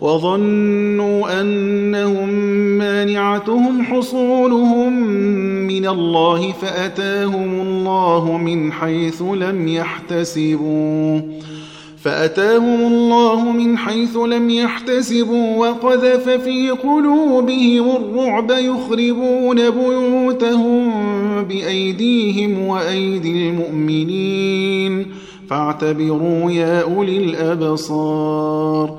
وظنوا أنهم مانعتهم حصونهم من الله فأتاهم الله من حيث لم يحتسبوا. فأتاهم الله من حيث لم يحتسبوا وقذف في قلوبهم الرعب يخربون بيوتهم بأيديهم وأيدي المؤمنين. فاعتبروا يا أولي الأبصار.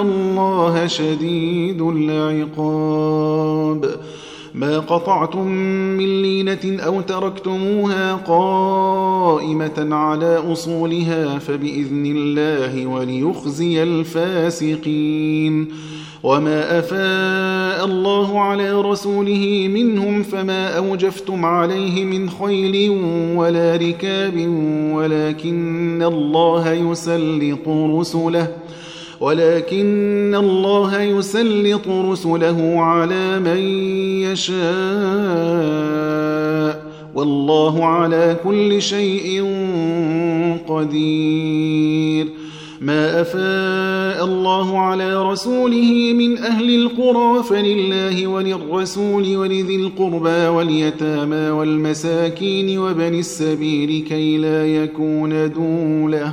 الله شديد العقاب. ما قطعتم من لينة أو تركتموها قائمة على أصولها فبإذن الله وليخزي الفاسقين. وما أفاء الله على رسوله منهم فما أوجفتم عليه من خيل ولا ركاب ولكن الله يسلط رسله. ولكن الله يسلط رسله على من يشاء. والله على كل شيء قدير. ما أفاء الله على رسوله من أهل القرى فلله وللرسول ولذي القربى واليتامى والمساكين وبن السبيل كي لا يكون دوله.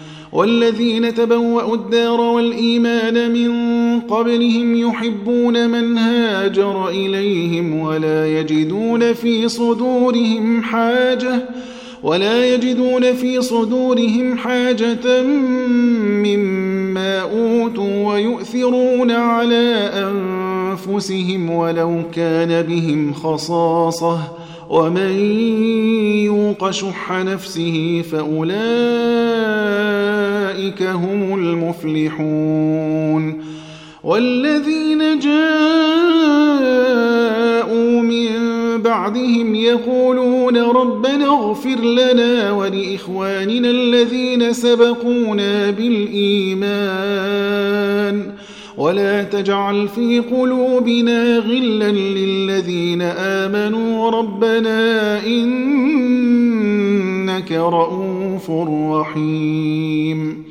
والذين تبوأوا الدار والإيمان من قبلهم يحبون من هاجر إليهم ولا يجدون في صدورهم حاجة ولا يجدون في صدورهم حاجة مما أوتوا ويؤثرون على أنفسهم ولو كان بهم خصاصة ومن يوق شح نفسه فأولئك هم المفلحون. والذين جاءوا من بعدهم يقولون ربنا اغفر لنا ولإخواننا الذين سبقونا بالإيمان. ولا تجعل في قلوبنا غلا للذين آمنوا. ربنا إنك رؤوف رحيم.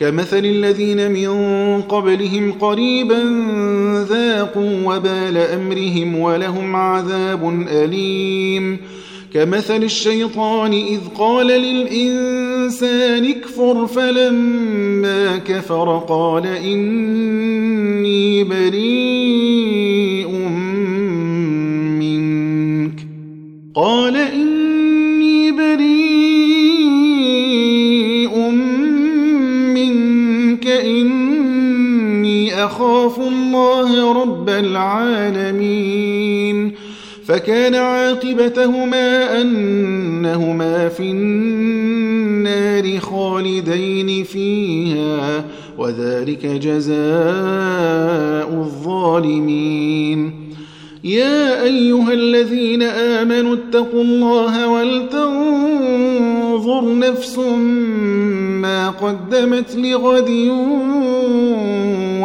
كمثل الذين من قبلهم قريبا ذاقوا وبال أمرهم ولهم عذاب أليم. كمثل الشيطان إذ قال للإنسان اكفر فلما كفر قال إني بريء منك. قال إني أخاف الله رب العالمين فكان عاقبتهما أنهما في النار خالدين فيها وذلك جزاء الظالمين. يا أيها الذين آمنوا اتقوا الله ولتنظر نفس ما قدمت لغد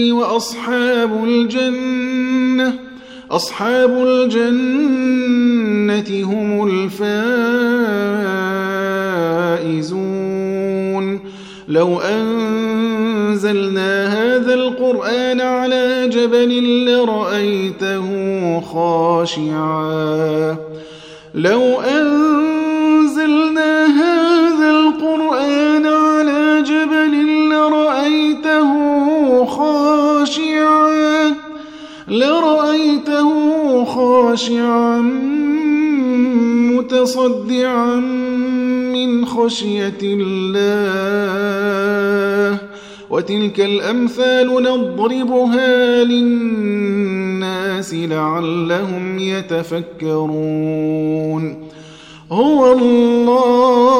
النار وأصحاب الجنة أصحاب الجنة هم الفائزون. لو أنزلنا هذا القرآن على جبل لرأيته خاشعا. لو أنزلنا هذا لرأيته خاشعا متصدعا من خشية الله. وتلك الأمثال نضربها للناس لعلهم يتفكرون. هو الله